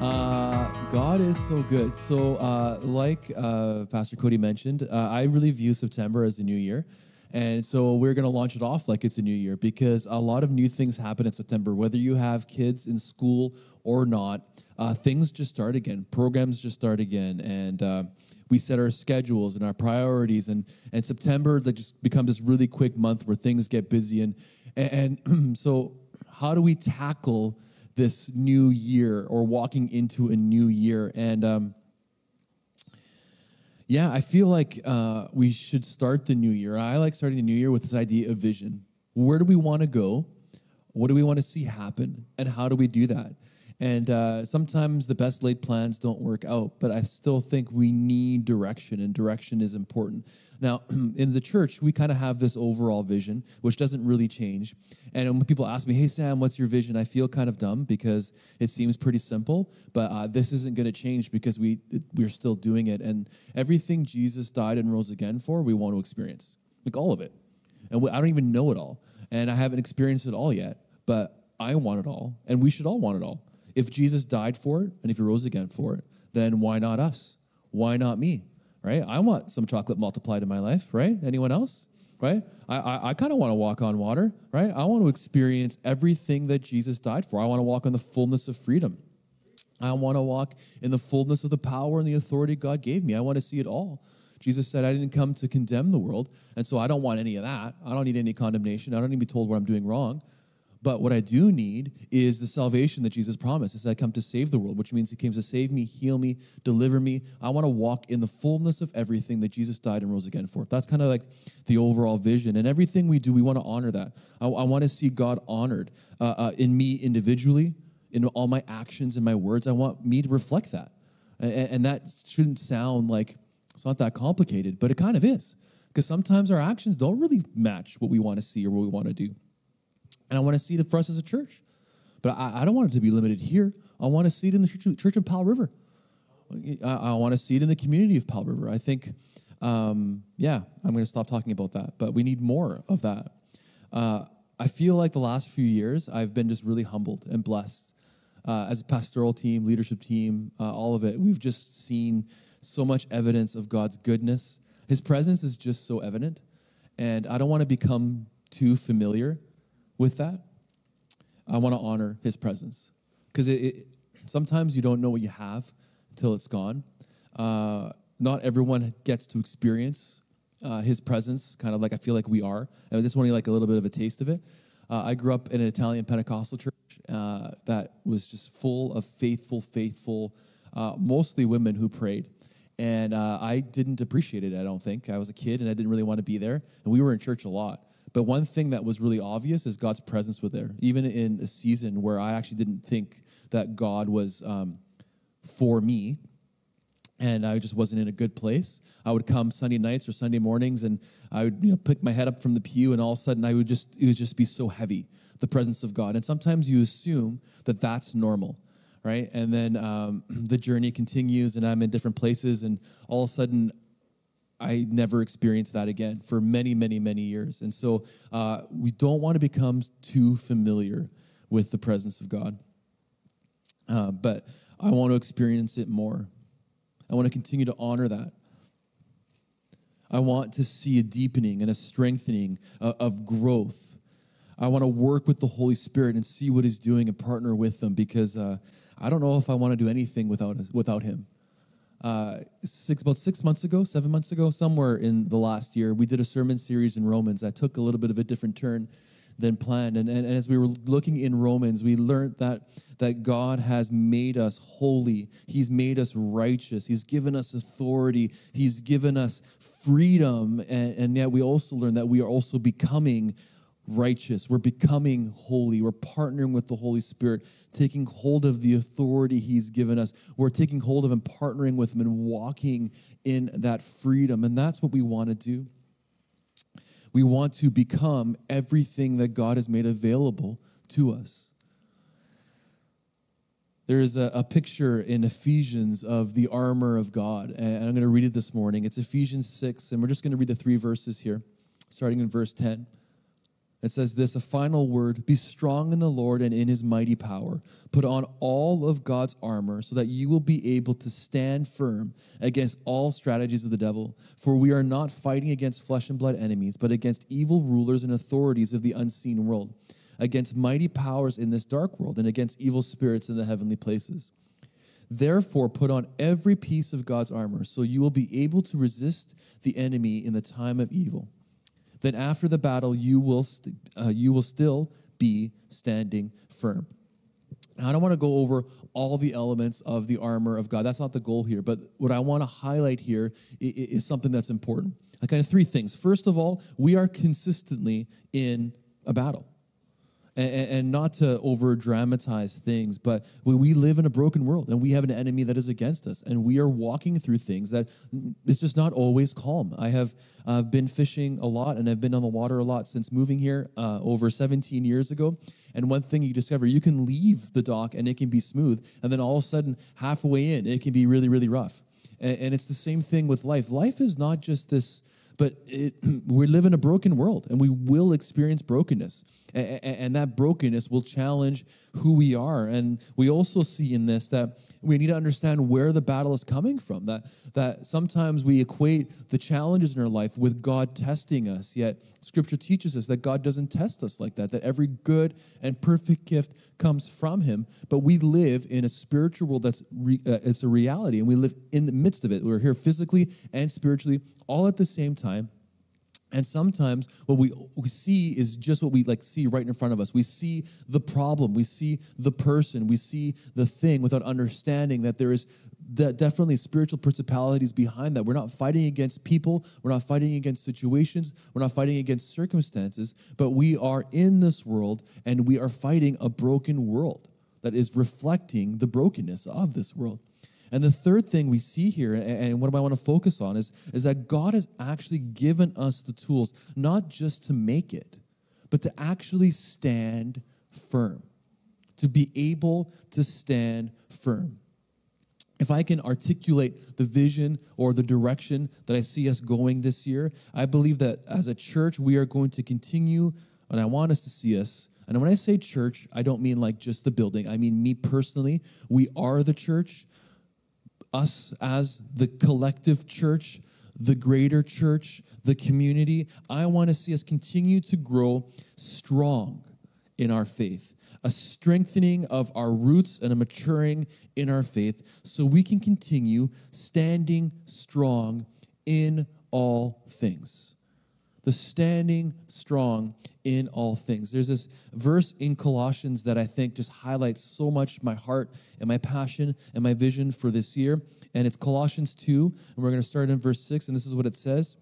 Uh, God is so good. So, uh, like uh, Pastor Cody mentioned, uh, I really view September as a new year. And so we're going to launch it off like it's a new year because a lot of new things happen in September. Whether you have kids in school or not, uh, things just start again. Programs just start again. And uh, we set our schedules and our priorities. And, and September that just becomes this really quick month where things get busy. And, and, and so, how do we tackle this new year or walking into a new year? And, um, yeah, I feel like uh, we should start the new year. I like starting the new year with this idea of vision. Where do we want to go? What do we want to see happen? And how do we do that? And uh, sometimes the best laid plans don't work out, but I still think we need direction, and direction is important. Now, in the church, we kind of have this overall vision, which doesn't really change. And when people ask me, hey, Sam, what's your vision? I feel kind of dumb because it seems pretty simple, but uh, this isn't going to change because we, we're still doing it. And everything Jesus died and rose again for, we want to experience, like all of it. And we, I don't even know it all. And I haven't experienced it all yet, but I want it all, and we should all want it all. If Jesus died for it and if he rose again for it, then why not us? Why not me? Right? I want some chocolate multiplied in my life, right? Anyone else? Right? I, I, I kind of want to walk on water, right? I want to experience everything that Jesus died for. I want to walk in the fullness of freedom. I want to walk in the fullness of the power and the authority God gave me. I want to see it all. Jesus said, I didn't come to condemn the world, and so I don't want any of that. I don't need any condemnation. I don't need to be told what I'm doing wrong. But what I do need is the salvation that Jesus promised. He said, I come to save the world, which means He came to save me, heal me, deliver me. I want to walk in the fullness of everything that Jesus died and rose again for. That's kind of like the overall vision. And everything we do, we want to honor that. I, I want to see God honored uh, uh, in me individually, in all my actions and my words. I want me to reflect that. And, and that shouldn't sound like it's not that complicated, but it kind of is. Because sometimes our actions don't really match what we want to see or what we want to do. And I want to see it for us as a church. But I, I don't want it to be limited here. I want to see it in the church, church of Powell River. I, I, want to see it in the community of Powell River. I think, um, yeah, I'm going to stop talking about that. But we need more of that. Uh, I feel like the last few years, I've been just really humbled and blessed. Uh, as a pastoral team, leadership team, uh, all of it, we've just seen so much evidence of God's goodness. His presence is just so evident. And I don't want to become too familiar with that, I want to honor his presence. Because it, it, sometimes you don't know what you have until it's gone. Uh, not everyone gets to experience uh, his presence, kind of like I feel like we are. I just want to like a little bit of a taste of it. Uh, I grew up in an Italian Pentecostal church uh, that was just full of faithful, faithful, uh, mostly women who prayed. And uh, I didn't appreciate it, I don't think. I was a kid and I didn't really want to be there. And we were in church a lot. But one thing that was really obvious is God's presence was there, even in a season where I actually didn't think that God was um, for me and I just wasn't in a good place. I would come Sunday nights or Sunday mornings, and I would you know pick my head up from the pew, and all of a sudden I would just it would just be so heavy, the presence of God. And sometimes you assume that that's normal, right? And then um, the journey continues, and I'm in different places, and all of a sudden I never experienced that again for many, many, many years. And so uh, we don't want to become too familiar with the presence of God. Uh, but I want to experience it more. I want to continue to honor that. I want to see a deepening and a strengthening of, of growth. I want to work with the Holy Spirit and see what He's doing and partner with them because uh, I don't know if I want to do anything without, without Him uh, six about six months ago, seven months ago, somewhere in the last year, we did a sermon series in Romans that took a little bit of a different turn than planned. And, and, and, as we were looking in Romans, we learned that, that God has made us holy. He's made us righteous. He's given us authority. He's given us freedom. And, and yet we also learned that we are also becoming righteous. We're becoming holy. We're partnering with the Holy Spirit, taking hold of the authority He's given us. We're taking hold of and partnering with Him and walking in that freedom. And that's what we want to do. We want to become everything that God has made available to us. There is a, a picture in Ephesians of the armor of God, and I'm going to read it this morning. It's Ephesians 6, and we're just going to read the three verses here, starting in verse 10. It says this a final word be strong in the Lord and in his mighty power. Put on all of God's armor so that you will be able to stand firm against all strategies of the devil. For we are not fighting against flesh and blood enemies, but against evil rulers and authorities of the unseen world, against mighty powers in this dark world, and against evil spirits in the heavenly places. Therefore, put on every piece of God's armor so you will be able to resist the enemy in the time of evil then after the battle you will st- uh, you will still be standing firm. Now, I don't want to go over all the elements of the armor of God. That's not the goal here. But what I want to highlight here is, is something that's important. Like kind of three things. First of all, we are consistently in a battle and, and not to over dramatize things, but we, we live in a broken world and we have an enemy that is against us, and we are walking through things that it's just not always calm. I have uh, been fishing a lot and I've been on the water a lot since moving here uh, over 17 years ago. And one thing you discover, you can leave the dock and it can be smooth, and then all of a sudden, halfway in, it can be really, really rough. And, and it's the same thing with life. Life is not just this but it, we live in a broken world and we will experience brokenness. And, and that brokenness will challenge who we are. And we also see in this that we need to understand where the battle is coming from. That, that sometimes we equate the challenges in our life with God testing us, yet Scripture teaches us that God doesn't test us like that, that every good and perfect gift comes from Him. But we live in a spiritual world that's re, uh, it's a reality, and we live in the midst of it. We're here physically and spiritually all at the same time. And sometimes what we, we see is just what we like see right in front of us. We see the problem, we see the person, we see the thing without understanding that there is that definitely spiritual principalities behind that. We're not fighting against people, we're not fighting against situations, we're not fighting against circumstances, but we are in this world and we are fighting a broken world that is reflecting the brokenness of this world. And the third thing we see here, and what do I want to focus on, is, is that God has actually given us the tools, not just to make it, but to actually stand firm, to be able to stand firm. If I can articulate the vision or the direction that I see us going this year, I believe that as a church, we are going to continue, and I want us to see us and when I say church, I don't mean like just the building. I mean me personally. We are the church us as the collective church, the greater church, the community. I want to see us continue to grow strong in our faith, a strengthening of our roots and a maturing in our faith so we can continue standing strong in all things. The standing strong in all things. There's this verse in Colossians that I think just highlights so much my heart and my passion and my vision for this year. And it's Colossians 2, and we're going to start in verse 6, and this is what it says.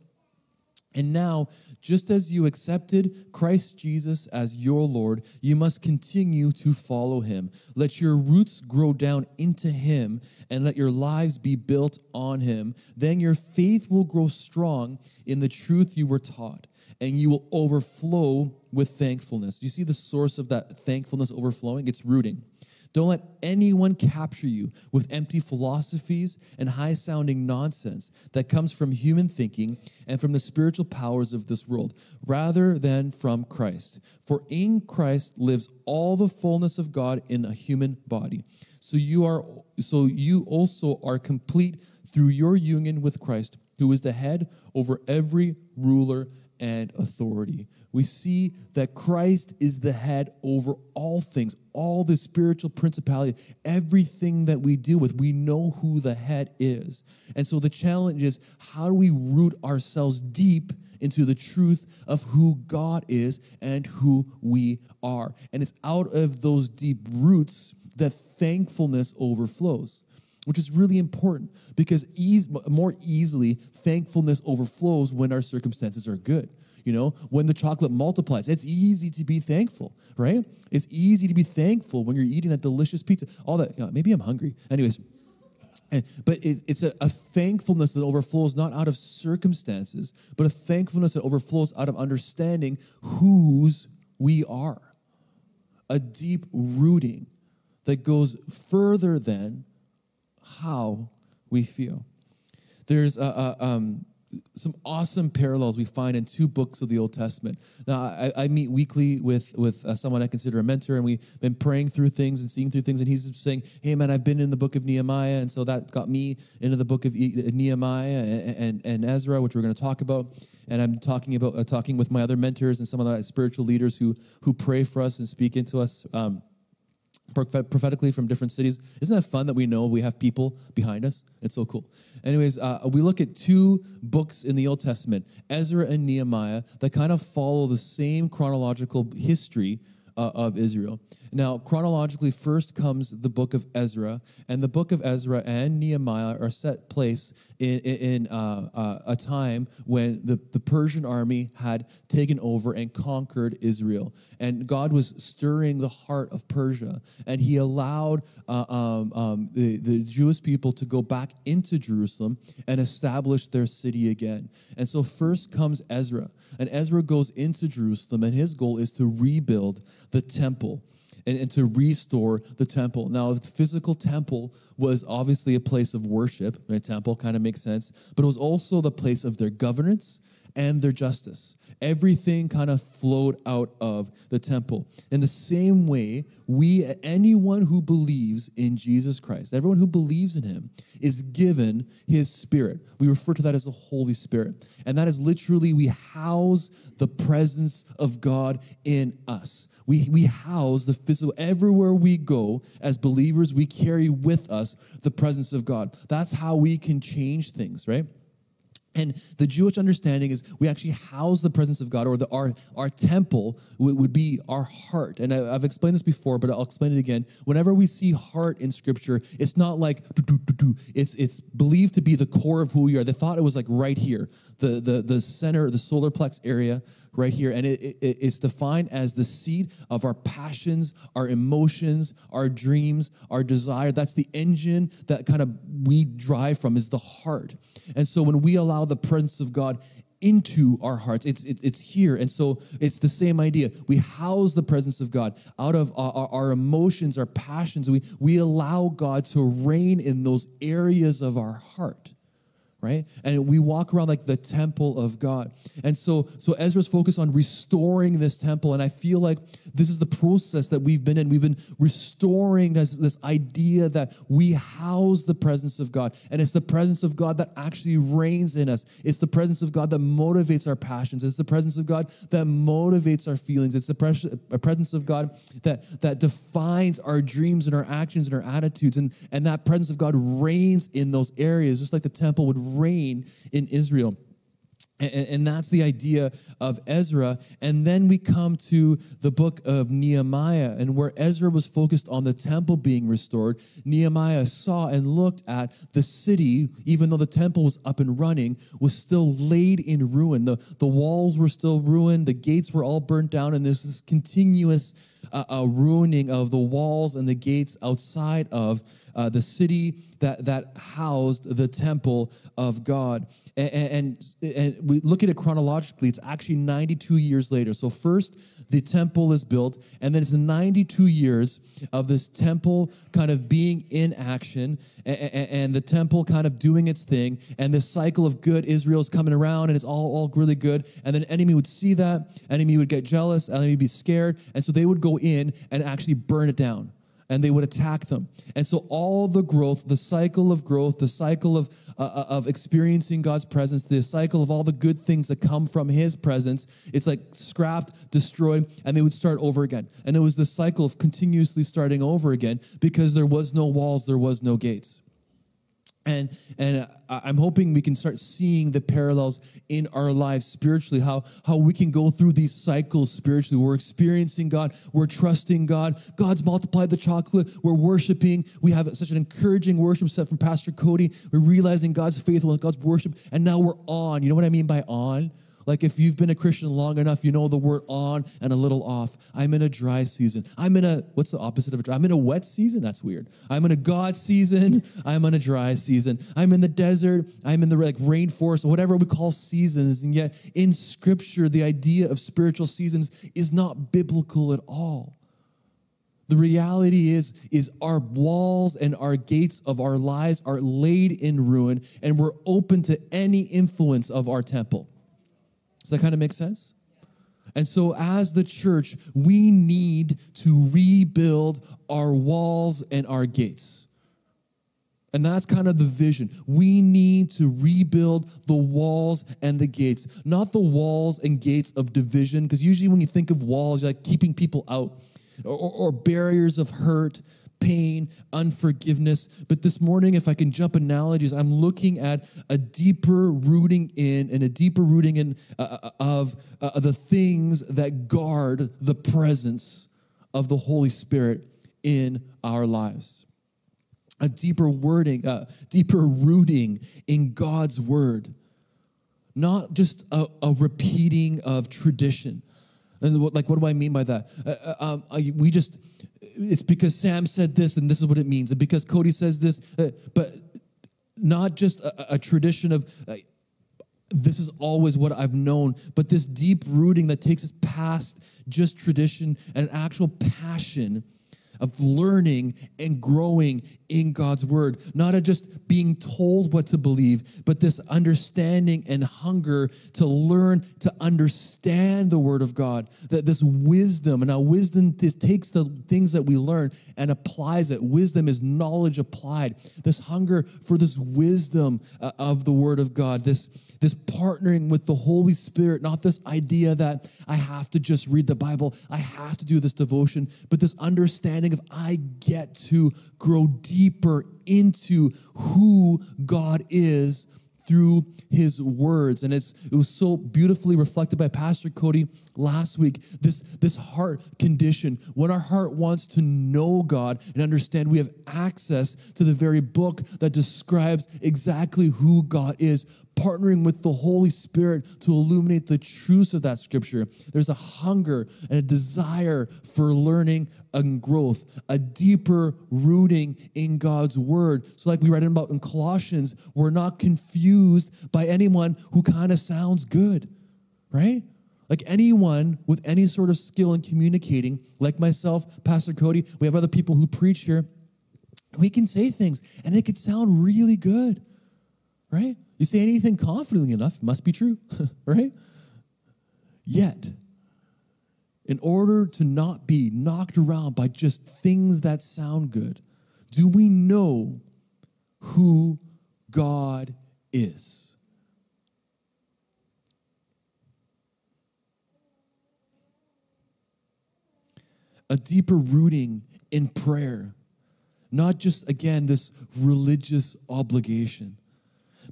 And now, just as you accepted Christ Jesus as your Lord, you must continue to follow him. Let your roots grow down into him and let your lives be built on him. Then your faith will grow strong in the truth you were taught and you will overflow with thankfulness. You see the source of that thankfulness overflowing? It's rooting. Don't let anyone capture you with empty philosophies and high sounding nonsense that comes from human thinking and from the spiritual powers of this world, rather than from Christ. For in Christ lives all the fullness of God in a human body. So you are so you also are complete through your union with Christ, who is the head over every ruler and authority. We see that Christ is the head over all things, all the spiritual principality, everything that we deal with. We know who the head is. And so the challenge is how do we root ourselves deep into the truth of who God is and who we are? And it's out of those deep roots that thankfulness overflows which is really important because ease, more easily thankfulness overflows when our circumstances are good. You know, when the chocolate multiplies, it's easy to be thankful, right? It's easy to be thankful when you're eating that delicious pizza. All that, maybe I'm hungry. Anyways, and, but it, it's a, a, thankfulness that overflows not out of circumstances, but a thankfulness that overflows out of understanding whose we are. A deep rooting that goes further than how we feel. There's a, a, um, some awesome parallels we find in two books of the Old Testament. Now, I, I meet weekly with with uh, someone I consider a mentor, and we've been praying through things and seeing through things. And he's saying, "Hey, man, I've been in the book of Nehemiah, and so that got me into the book of Nehemiah and, and, and Ezra, which we're going to talk about." And I'm talking about uh, talking with my other mentors and some of the spiritual leaders who who pray for us and speak into us. Um, prophetically from different cities. Isn't that fun that we know we have people behind us? It's so cool. Anyways, uh, we look at two books in the Old Testament, Ezra and Nehemiah, that kind of follow the same chronological history uh, of Israel. Now, chronologically, first comes the book of Ezra, and the book of Ezra and Nehemiah are set place in, in uh, uh, a time when the, the Persian army had taken over and conquered Israel. And God was stirring the heart of Persia, and he allowed uh, um, um, the, the Jewish people to go back into Jerusalem and establish their city again. And so, first comes Ezra, and Ezra goes into Jerusalem, and his goal is to rebuild the temple and, and to restore the temple. Now, the physical temple was obviously a place of worship. The temple kind of makes sense, but it was also the place of their governance and their justice. Everything kind of flowed out of the temple. In the same way, we, anyone who believes in Jesus Christ, everyone who believes in him, is given his spirit. We refer to that as the Holy Spirit. And that is literally, we house the presence of God in us. We, we house the physical, everywhere we go as believers, we carry with us the presence of God. That's how we can change things, right? And the Jewish understanding is we actually house the presence of God, or the, our, our temple would, be our heart. And I, have explained this before, but I'll explain it again. Whenever we see heart in Scripture, it's not like it's it's believed to be the core of who we are. They thought it was like right here, the the the center, the solar plex area, right here. And it, it, it's defined as the seat of our passions, our emotions, our dreams, our desire. That's the engine that kind of we drive from is the heart. And so when we allow the presence of God into our hearts. It's it, it's here, and so it's the same idea. We house the presence of God out of our, our, our, emotions, our passions. We we allow God to reign in those areas of our heart right? And we walk around like the temple of god. And so so ezra's focused on restoring this temple and i feel like this is the process that we've been in. We've been restoring this, this idea that we house the presence of god and it's the presence of god that actually reigns in us. It's the presence of god that motivates our passions. It's the presence of god that motivates our feelings. It's the uh, presence of god that that defines our dreams and our actions and our attitudes and and that presence of god reigns in those areas just like the temple would reign in Israel. And, that's the idea of Ezra. And then we come to the book of Nehemiah, and where Ezra was focused on the temple being restored, Nehemiah saw and looked at the city, even though the temple was up and running, was still laid in ruin. The, the walls were still ruined, the gates were all burnt down, and there's this continuous uh, uh, ruining of the walls and the gates outside of uh, the city that, that housed the temple of God. And, and, and we look at it chronologically, it's actually 92 years later. So, first, the temple is built, and then it's 92 years of this temple kind of being in action and, and, the temple kind of doing its thing, and this cycle of good Israel's coming around, and it's all, all really good. And then enemy would see that, enemy would get jealous, enemy would be scared, and so they would go in and actually burn it down and they would attack them. And so all the growth, the cycle of growth, the cycle of uh, uh, of experiencing God's presence, the cycle of all the good things that come from His presence, it's like scrapped, destroyed, and they would start over again. And it was the cycle of continuously starting over again because there was no walls, there was no gates. And, and I'm hoping we can start seeing the parallels in our lives spiritually, how, how we can go through these cycles spiritually. We're experiencing God, we're trusting God. God's multiplied the chocolate, we're worshiping. We have such an encouraging worship set from Pastor Cody. We're realizing God's faithfulness, God's worship, and now we're on. You know what I mean by on? Like if you've been a Christian long enough, you know the word on and a little off. I'm in a dry season. I'm in a, what's the opposite of a dry? I'm in a wet season. That's weird. I'm in a God season. I'm in a dry season. I'm in the desert. I'm in the like rainforest, or whatever we call seasons. And yet in scripture, the idea of spiritual seasons is not biblical at all. The reality is, is our walls and our gates of our lives are laid in ruin, and we're open to any influence of our temple. Does that kind of make sense? And so, as the church, we need to rebuild our walls and our gates. And that's kind of the vision. We need to rebuild the walls and the gates, not the walls and gates of division, because usually when you think of walls, you're like keeping people out or, or, barriers of hurt, pain, unforgiveness. But this morning, if I can jump analogies, I'm looking at a deeper rooting in and a deeper rooting in uh, uh of uh, the things that guard the presence of the Holy Spirit in our lives. A deeper wording, uh, deeper rooting in God's word, not just a, a repeating of tradition. And like, what do I mean by that? Uh, uh um, we just, it's because Sam said this and this is what it means. And because Cody says this, uh, but not just a, a tradition of, uh, this is always what I've known, but this deep rooting that takes us past just tradition and actual passion of learning and growing in God's word, not of just being told what to believe, but this understanding and hunger to learn to understand the word of God. That this wisdom, and now wisdom takes the things that we learn and applies it. Wisdom is knowledge applied. This hunger for this wisdom uh, of the word of God, this this partnering with the Holy Spirit, not this idea that I have to just read the Bible, I have to do this devotion, but this understanding of I get to grow deeper into who God is through his words. And it's it was so beautifully reflected by pastor cody last week. This this heart condition. When our heart wants to know god and understand we have access to the very book that describes exactly who god is partnering with the Holy Spirit to illuminate the truths of that scripture. There's a hunger and a desire for learning and growth, a deeper rooting in God's word. So, like we read about in Colossians, we're not confused by anyone who kind of sounds good, right? Like anyone with any sort of skill in communicating, like myself, Pastor Cody, we have other people who preach here. We can say things and it could sound really good, right? You say anything confidently enough, it must be true, right? Yet, in order to not be knocked around by just things that sound good, do we know who God is? A deeper rooting in prayer, not just, again, this religious obligation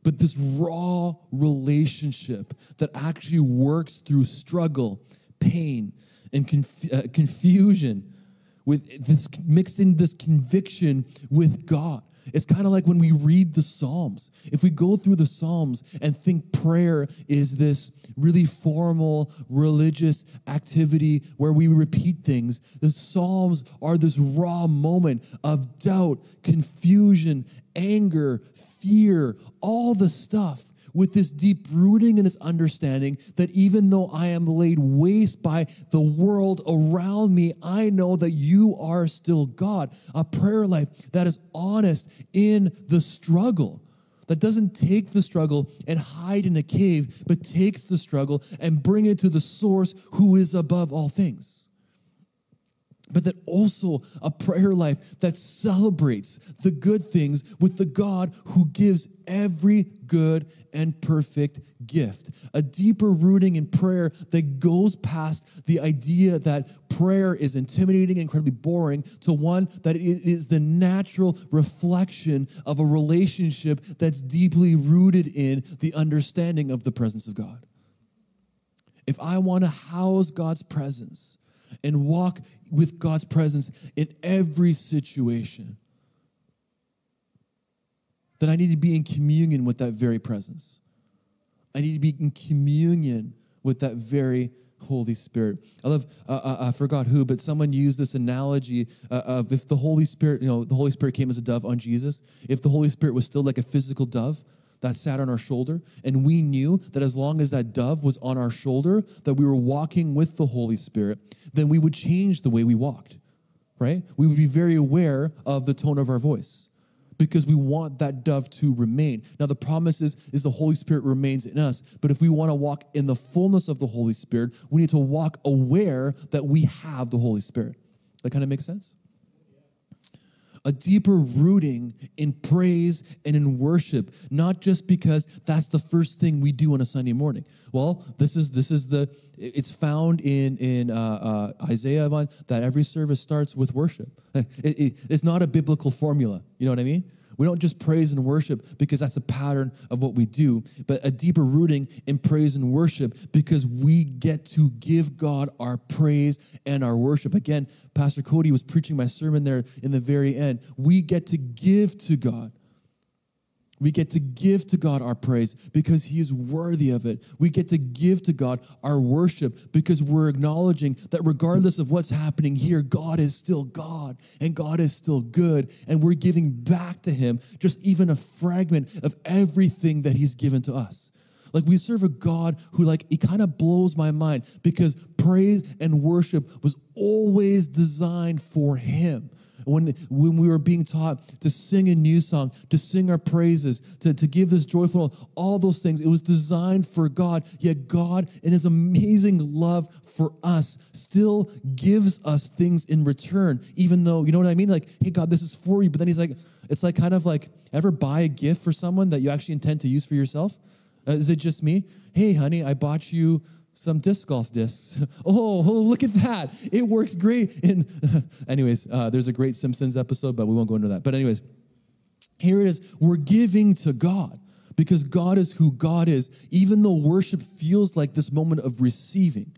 but this raw relationship that actually works through struggle, pain, and conf- uh, confusion, with this mixed in this conviction with God. It's kind of like when we read the Psalms. If we go through the Psalms and think prayer is this really formal religious activity where we repeat things, the Psalms are this raw moment of doubt, confusion, anger, fear, all the stuff with this deep rooting and its understanding that even though I am laid waste by the world around me, I know that you are still God. A prayer life that is honest in the struggle. That doesn't take the struggle and hide in a cave, but takes the struggle and bring it to the source who is above all things but that also a prayer life that celebrates the good things with the God who gives every good and perfect gift. A deeper rooting in prayer that goes past the idea that prayer is intimidating, incredibly boring, to one that it is the natural reflection of a relationship that's deeply rooted in the understanding of the presence of God. If I want to house God's presence, and walk with God's presence in every situation, then I need to be in communion with that very presence. I need to be in communion with that very Holy Spirit. I love, uh, uh, I forgot who, but someone used this analogy uh, of if the Holy Spirit, you know, the Holy Spirit came as a dove on Jesus, if the Holy Spirit was still like a physical dove, that sat on our shoulder and we knew that as long as that dove was on our shoulder that we were walking with the holy spirit then we would change the way we walked right? We would be very aware of the tone of our voice because we want that dove to remain. Now, the promise is, is the Holy Spirit remains in us. But if we want to walk in the fullness of the Holy Spirit, we need to walk aware that we have the Holy Spirit. That kind of makes sense? A deeper rooting in praise and in worship, not just because that's the first thing we do on a Sunday morning. Well, this is this is the it's found in in uh, uh, Isaiah that every service starts with worship. It, it, it's not a biblical formula. You know what I mean? We don't just praise and worship because that's a pattern of what we do, but a deeper rooting in praise and worship because we get to give God our praise and our worship. Again, Pastor Cody was preaching my sermon there in the very end. We get to give to God. We get to give to God our praise because He is worthy of it. We get to give to God our worship because we're acknowledging that regardless of what's happening here, God is still God and God is still good. And we're giving back to Him just even a fragment of everything that He's given to us. Like we serve a God who, like, it kind of blows my mind because praise and worship was always designed for Him when, when we were being taught to sing a new song, to sing our praises, to, to give this joyful, all those things, it was designed for God. Yet God, in His amazing love for us, still gives us things in return, even though, you know what I mean? Like, hey, God, this is for you. But then He's like, it's like kind of like, ever buy a gift for someone that you actually intend to use for yourself? Uh, is it just me? Hey, honey, I bought you some disc golf discs. Oh, look at that. It works great. And, anyways, uh, there's a great Simpsons episode, but we won't go into that. But, anyways, here it is. We're giving to God because God is who God is, even though worship feels like this moment of receiving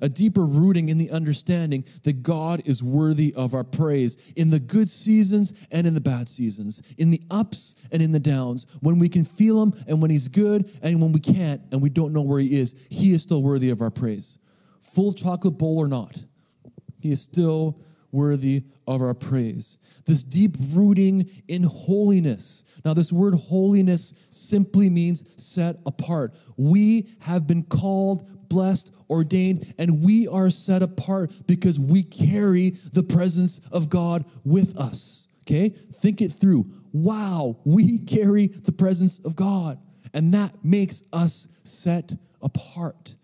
a deeper rooting in the understanding that God is worthy of our praise in the good seasons and in the bad seasons, in the ups and in the downs, when we can feel Him and when He's good, and when we can't and we don't know where He is, He is still worthy of our praise. Full chocolate bowl or not, He is still worthy of our praise. This deep rooting in holiness. Now, this word holiness simply means set apart. We have been called blessed, ordained, and we are set apart because we carry the presence of God with us. Okay? Think it through. Wow, we carry the presence of God, and that makes us set apart.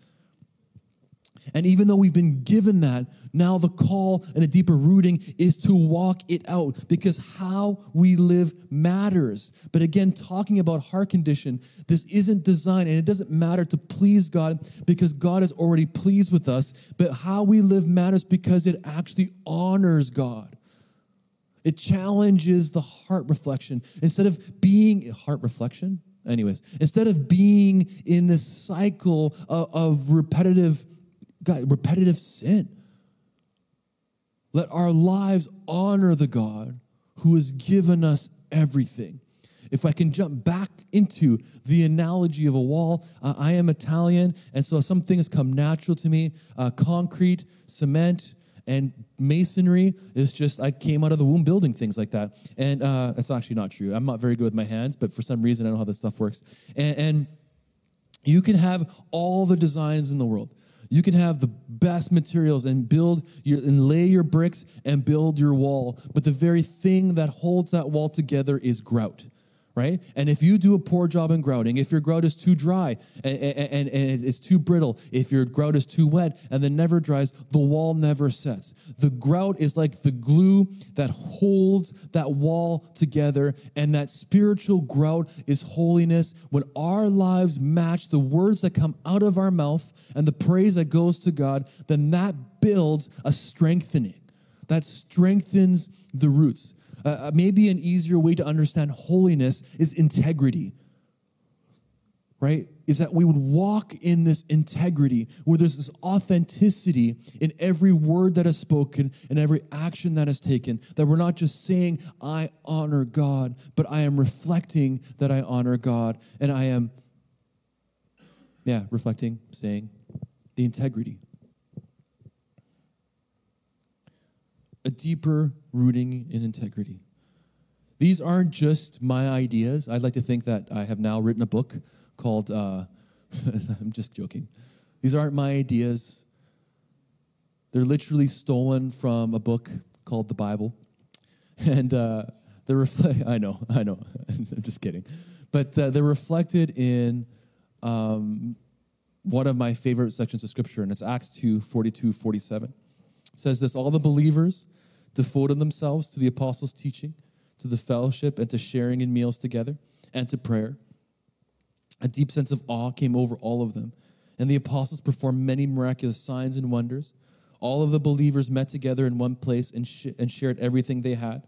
And even though we've been given that, now the call and a deeper rooting is to walk it out because how we live matters. But again, talking about heart condition, this isn't designed and it doesn't matter to please God because God is already pleased with us, but how we live matters because it actually honors God. It challenges the heart reflection. Instead of being heart reflection, anyways, instead of being in this cycle of, of repetitive repetitive sin. Let our lives honor the God who has given us everything. If I can jump back into the analogy of a wall, uh, I am Italian, and so some things come natural to me. Uh, concrete, cement, and masonry is just, I came out of the womb building things like that. And uh, that's actually not true. I'm not very good with my hands, but for some reason, I know how this stuff works. and, and you can have all the designs in the world. You can have the best materials and build your and lay your bricks and build your wall, but the very thing that holds that wall together is grout right? And if you do a poor job in grouting, if your grout is too dry and, and, and, it's too brittle, if your grout is too wet and then never dries, the wall never sets. The grout is like the glue that holds that wall together, and that spiritual grout is holiness. When our lives match the words that come out of our mouth and the praise that goes to God, then that builds a strengthening. That strengthens the roots. Uh, uh, maybe an easier way to understand holiness is integrity, right? Is that we would walk in this integrity where there's this authenticity in every word that is spoken and every action that is taken. That we're not just saying, I honor God, but I am reflecting that I honor God. And I am, yeah, reflecting, saying the integrity. A deeper rooting in integrity. These aren't just my ideas. I'd like to think that I have now written a book called, uh, I'm just joking. These aren't my ideas. They're literally stolen from a book called the Bible. And uh, they're. I know, I know. I'm just kidding. But uh, they're reflected in um, one of my favorite sections of scripture, and it's Acts 2 42, 47. It says this All the believers devoted themselves to the apostles' teaching, to the fellowship, and to sharing in meals together, and to prayer. A deep sense of awe came over all of them, and the apostles performed many miraculous signs and wonders. All of the believers met together in one place and, sh- and shared everything they had.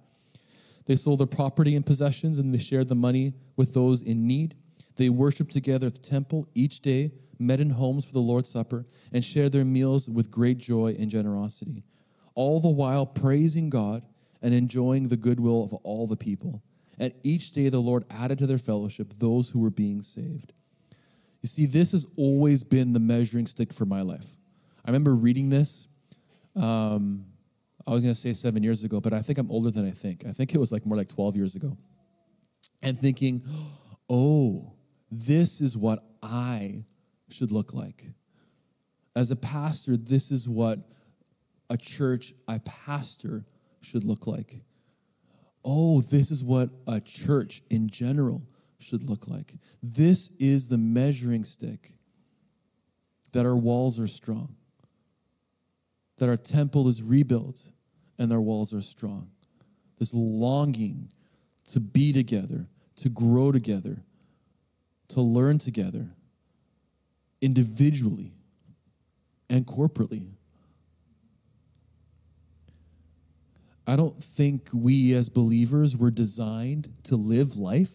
They sold their property and possessions, and they shared the money with those in need. They worshiped together at the temple each day, met in homes for the Lord's Supper, and shared their meals with great joy and generosity, all the while praising God and enjoying the goodwill of all the people. And each day the Lord added to their fellowship those who were being saved. You see, this has always been the measuring stick for my life. I remember reading this. Um, I was going to say seven years ago, but I think I'm older than I think. I think it was like more like 12 years ago. And thinking, oh, this is what I should look like. As a pastor, this is what a church I pastor should look like. Oh, this is what a church in general should look like. This is the measuring stick that our walls are strong, that our temple is rebuilt and our walls are strong. This longing to be together, to grow together, to learn together, individually and corporately. I don't think we as believers were designed to live life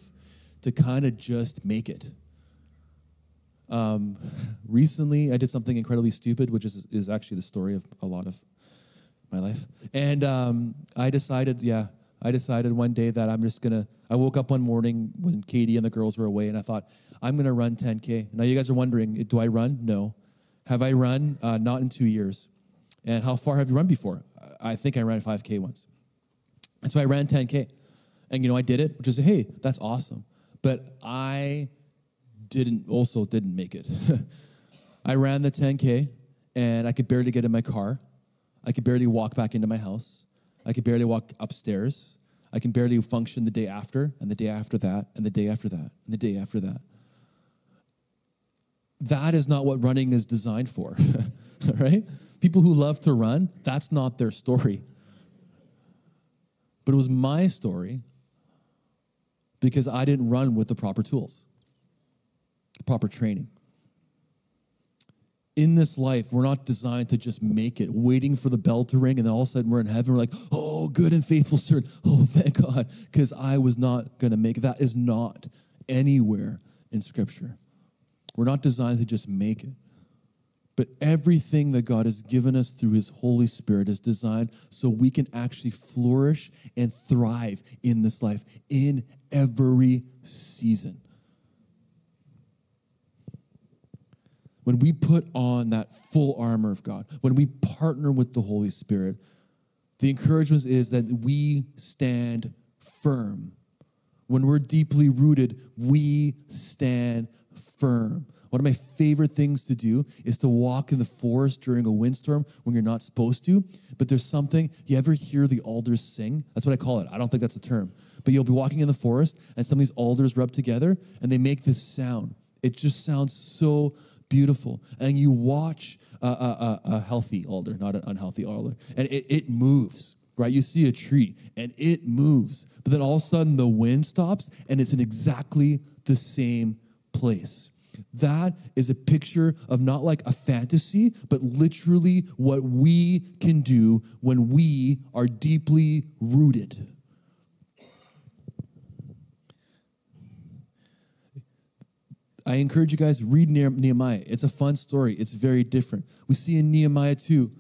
to kind of just make it. Um, recently, I did something incredibly stupid, which is, is actually the story of a lot of my life. And um, I decided, yeah, I decided one day that I'm just gonna. I woke up one morning when Katie and the girls were away, and I thought I'm gonna run 10k. Now you guys are wondering, do I run? No. Have I run? Uh, not in two years. And how far have you run before? I think I ran 5k once. And so I ran 10k, and you know I did it, which is hey, that's awesome. But I didn't also didn't make it. I ran the 10k, and I could barely get in my car. I could barely walk back into my house. I could barely walk upstairs. I can barely function the day after, and the day after that, and the day after that, and the day after that. That is not what running is designed for, right? People who love to run, that's not their story. But it was my story because I didn't run with the proper tools, the proper training in this life, we're not designed to just make it, waiting for the bell to ring, and then all of a sudden we're in heaven. We're like, oh, good and faithful servant. Oh, thank God, because I was not going to make it. That is not anywhere in Scripture. We're not designed to just make it. But everything that God has given us through His Holy Spirit is designed so we can actually flourish and thrive in this life in every season. When we put on that full armor of God, when we partner with the Holy Spirit, the encouragement is that we stand firm. When we're deeply rooted, we stand firm. One of my favorite things to do is to walk in the forest during a windstorm when you're not supposed to. But there's something, you ever hear the alders sing? That's what I call it. I don't think that's a term. But you'll be walking in the forest and some of these alders rub together and they make this sound. It just sounds so beautiful. And you watch a, a, a healthy alder, not an unhealthy alder, and it, it moves right? You see a tree and it moves, but then all of a sudden the wind stops and it's in exactly the same place. That is a picture of not like a fantasy, but literally what we can do when we are deeply rooted. I encourage you guys read Nehemiah. It's a fun story. It's very different. We see in Nehemiah 2,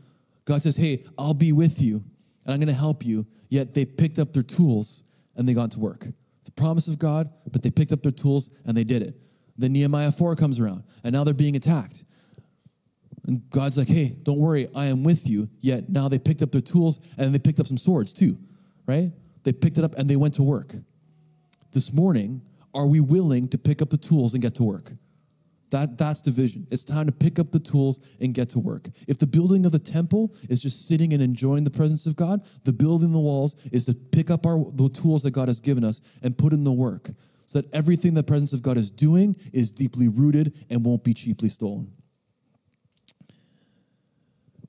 God says, "Hey, I'll be with you and I'm going to help you." Yet they picked up their tools and they got to work. The promise of God, but they picked up their tools and they did it. Then Nehemiah 4 comes around and now they're being attacked. And God's like, "Hey, don't worry, I am with you." Yet now they picked up their tools and they picked up some swords too, right? They picked it up and they went to work. This morning, are we willing to pick up the tools and get to work? That, that's the vision. It's time to pick up the tools and get to work. If the building of the temple is just sitting and enjoying the presence of God, the building the walls is to pick up our, the tools that God has given us and put in the work so that everything the presence of God is doing is deeply rooted and won't be cheaply stolen.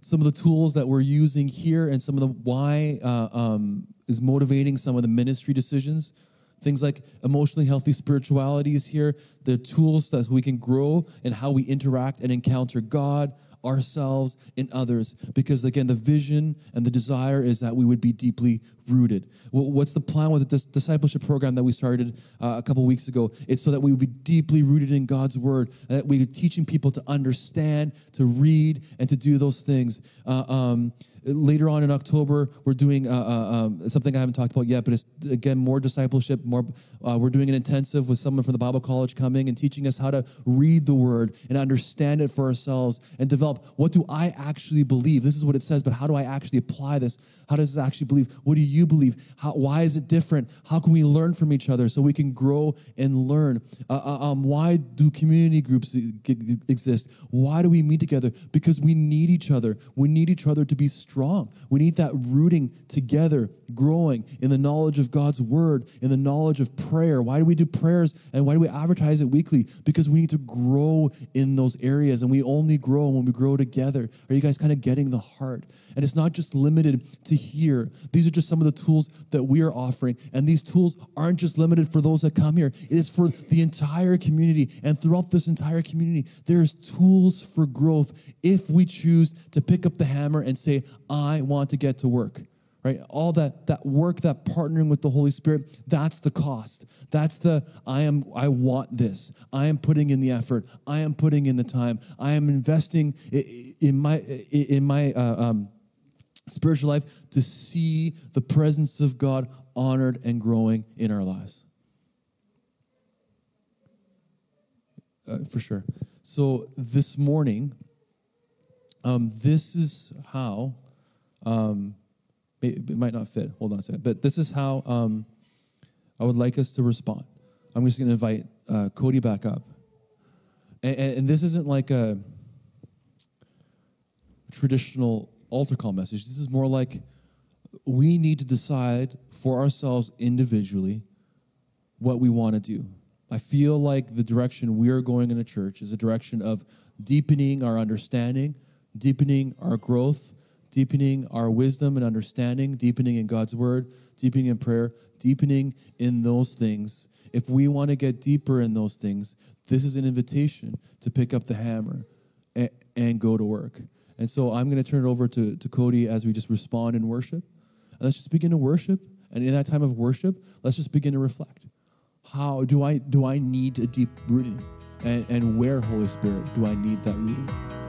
Some of the tools that we're using here and some of the why uh, um, is motivating some of the ministry decisions Things like emotionally healthy spirituality is here. The tools that we can grow in how we interact and encounter God, ourselves, and others. Because again, the vision and the desire is that we would be deeply rooted. What's the plan with the discipleship program that we started uh, a couple weeks ago? It's so that we would be deeply rooted in God's word, that we are teaching people to understand, to read, and to do those things. Uh, um, Later on in October, we're doing uh, uh, um, something I haven't talked about yet, but it's again more discipleship. More, uh, we're doing an intensive with someone from the Bible College coming and teaching us how to read the Word and understand it for ourselves and develop what do I actually believe. This is what it says, but how do I actually apply this? How does this actually believe? What do you believe? How, why is it different? How can we learn from each other so we can grow and learn? Uh, uh um, why do community groups exist? Why do we meet together? Because we need each other. We need each other to be strong strong. We need that rooting together, growing in the knowledge of God's word, in the knowledge of prayer. Why do we do prayers and why do we advertise it weekly? Because we need to grow in those areas and we only grow when we grow together. Are you guys kind of getting the heart? And it's not just limited to here. These are just some of the tools that we are offering. And these tools aren't just limited for those that come here, it is for the entire community. And throughout this entire community, there's tools for growth if we choose to pick up the hammer and say, I want to get to work. Right? All that that work that partnering with the holy spirit that's the cost. That's the i am i want this. I am putting in the effort. I am putting in the time. I am investing in my in my uh, um, spiritual life to see the presence of God honored and growing in our lives. Uh, for sure. So this morning, um, this is how, um, it, it, might not fit. Hold on a second. But this is how um, I would like us to respond. I'm just going to invite uh, Cody back up. And, and this isn't like a traditional altar call message. This is more like we need to decide for ourselves individually what we want to do. I feel like the direction we are going in a church is a direction of deepening our understanding, deepening our growth, deepening our wisdom and understanding, deepening in God's word, deepening in prayer, deepening in those things. If we want to get deeper in those things, this is an invitation to pick up the hammer and, and go to work. And so I'm going to turn it over to, to Cody as we just respond in worship. And let's just begin to worship. And in that time of worship, let's just begin to reflect. How do I do I need a deep rooting? And, and where, Holy Spirit, do I need that rooting?